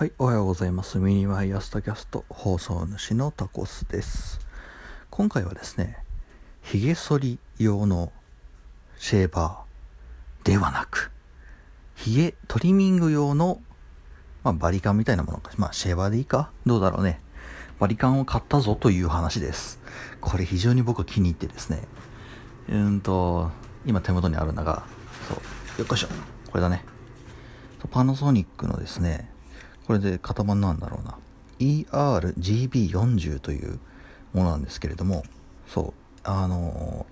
はい、おはようございます。 miniMY朝tacast 放送主のタコスです。今回はですね、髭剃り用のシェーバーではなく、髭トリミング用の、まあ、バリカンみたいなものか、まあ、シェーバーでいいかどうだろうね。バリカンを買ったぞという話です。これ非常に僕は気に入ってですね、うんと、今手元にあるのが、そう、よっこいしょ、これだね。パナソニックのですね、これで型番なんだろうな。ERGB40 というものなんですけれどもそうあの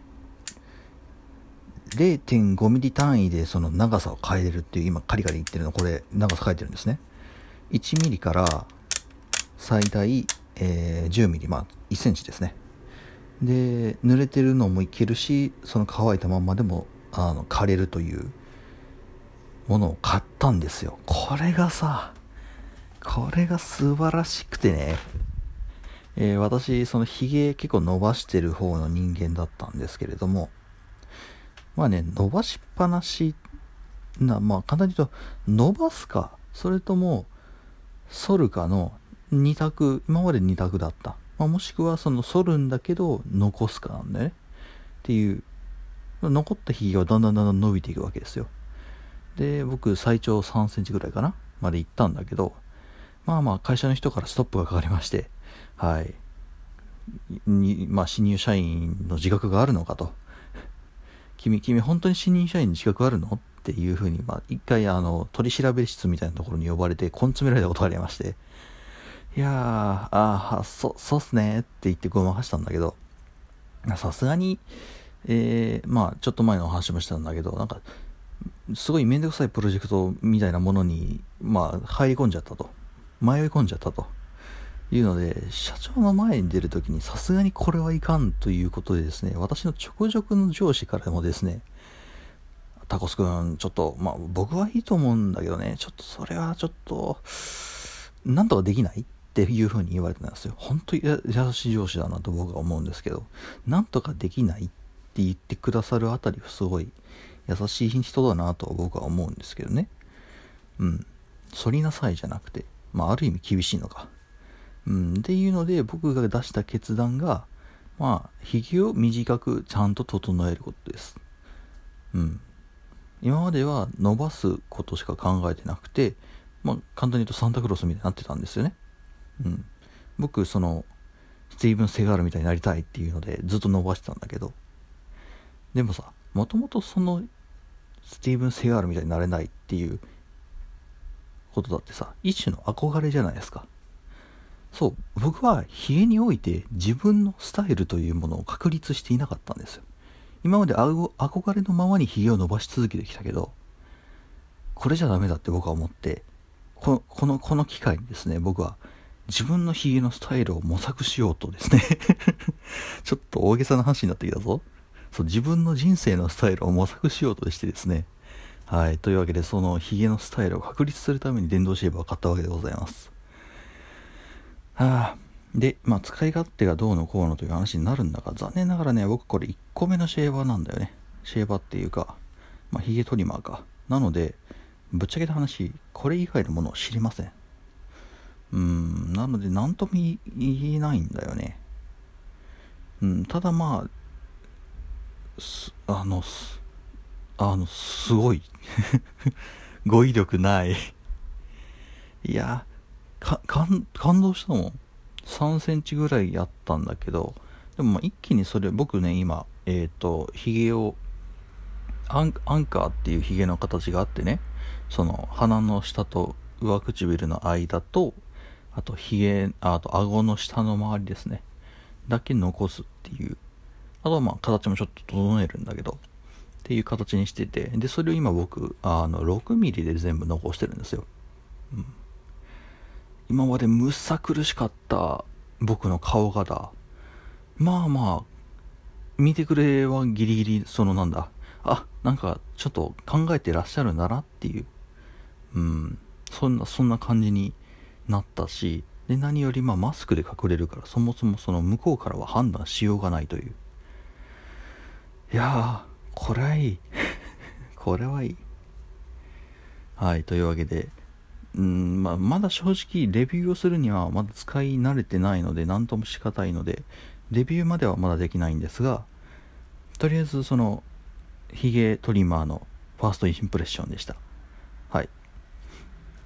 ー、0.5ミリ単位でその長さを変えれるっていう今カリカリ言ってるのこれ長さ変えてるんですね。1ミリから最大、えー、10ミリまあ1センチですね。で濡れてるのもいけるしその乾いたまんまでもあの枯れるというものを買ったんですよ。これがさこれが素晴らしくてね、えー、私、その髭結構伸ばしてる方の人間だったんですけれども、まあね、伸ばしっぱなしな、まあ簡単に言うと、伸ばすか、それとも、反るかの二択、今まで二択だった。まあ、もしくは、その反るんだけど、残すかなんだよね。っていう、残った髭はだんだんだんだん伸びていくわけですよ。で、僕、最長3センチぐらいかなまで行ったんだけど、まあまあ会社の人からストップがかかりまして、はい。に、まあ新入社員の自覚があるのかと。君、君本当に新入社員に自覚あるの？っていうふうに、まあ一回あの、取り調べ室みたいなところに呼ばれて、根詰められたことがありまして、いやー、ああ、そ、そうっすねって言ってごまかしたんだけど、さすがに、えー、まあちょっと前の話もしたんだけど、なんか、すごいめんどくさいプロジェクトみたいなものに、まあ入り込んじゃったと。迷い込んじゃったというので社長の前に出るときにさすがにこれはいかんということでですね私の直属の上司からもですねタコスくんちょっとまあ僕はいいと思うんだけどねちょっとそれはちょっとなんとかできないっていうふうに言われてたんですよ。本当に優しい上司だなと僕は思うんですけどなんとかできないって言ってくださるあたりはすごい優しい人だなと僕は思うんですけどね。うん。反りなさいじゃなくてまあ、ある意味厳しいのか。うん、っていうので、僕が出した決断が、まあ、髭を短くちゃんと整えることです。うん。今までは伸ばすことしか考えてなくて、まあ、簡単に言うとサンタクロースみたいになってたんですよね。うん。僕、その、スティーブン・セガールみたいになりたいっていうので、ずっと伸ばしてたんだけど、でもさ、もともとその、スティーブン・セガールみたいになれないっていうことだってさ一種の憧れじゃないですか。そう僕は冷えにおいて自分のスタイルというものを確立していなかったんですよ。今まで憧れのままにひげを伸ばし続けてきたけどこれじゃダメだって僕は思ってこのこのこの機会にですね僕は自分のひげのスタイルを模索しようとですね ちょっと大げさな話になってきたぞ。そう自分の人生のスタイルを模索しようとしてですねはい。というわけで、そのヒゲのスタイルを確立するために電動シェーバーを買ったわけでございます。はあ。で、まあ、使い勝手がどうのこうのという話になるんだが、残念ながらね、僕これ1個目のシェーバーなんだよね。シェーバーっていうか、まあ、ヒゲトリマーか。なので、ぶっちゃけた話、これ以外のものを知りません。うーん、なので、何とも言えないんだよね。うん、ただまあ、あの、あの、すごい。語彙力ない。いや、か、感、感動したもん。3センチぐらいやったんだけど、でもま一気にそれ、僕ね、今、えっ、ー、と、髭を、アンアンカーっていう髭の形があってね、その鼻の下と上唇の間と、あと髭、あと顎の下の周りですね。だけ残すっていう。あとはまあ形もちょっと整えるんだけど、っていう形にしてて、で、それを今僕、あの、6ミリで全部残してるんですよ。うん。今までむっさ苦しかった僕の顔型。まあまあ、見てくれはギリギリ、そのなんだ、あ、なんかちょっと考えてらっしゃるんだなっていう、うん、そんな、そんな感じになったし、で、何よりまあマスクで隠れるから、そもそもその向こうからは判断しようがないという。いや、これはいい。これはいい。はい、というわけで、うんまあ、まだ正直レビューをするにはまだ使い慣れてないので何ともしがたいのでレビューまではまだできないんですがとりあえずそのヒゲトリマーのファーストインプレッションでした。はい。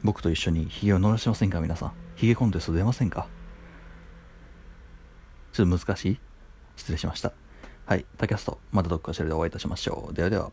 僕と一緒にヒゲを伸ばしませんか皆さん。ヒゲコンテスト出ませんか？ちょっと難しい？失礼しました。はい、 tacast、またどっかしらでお会いいたしましょう。ではでは。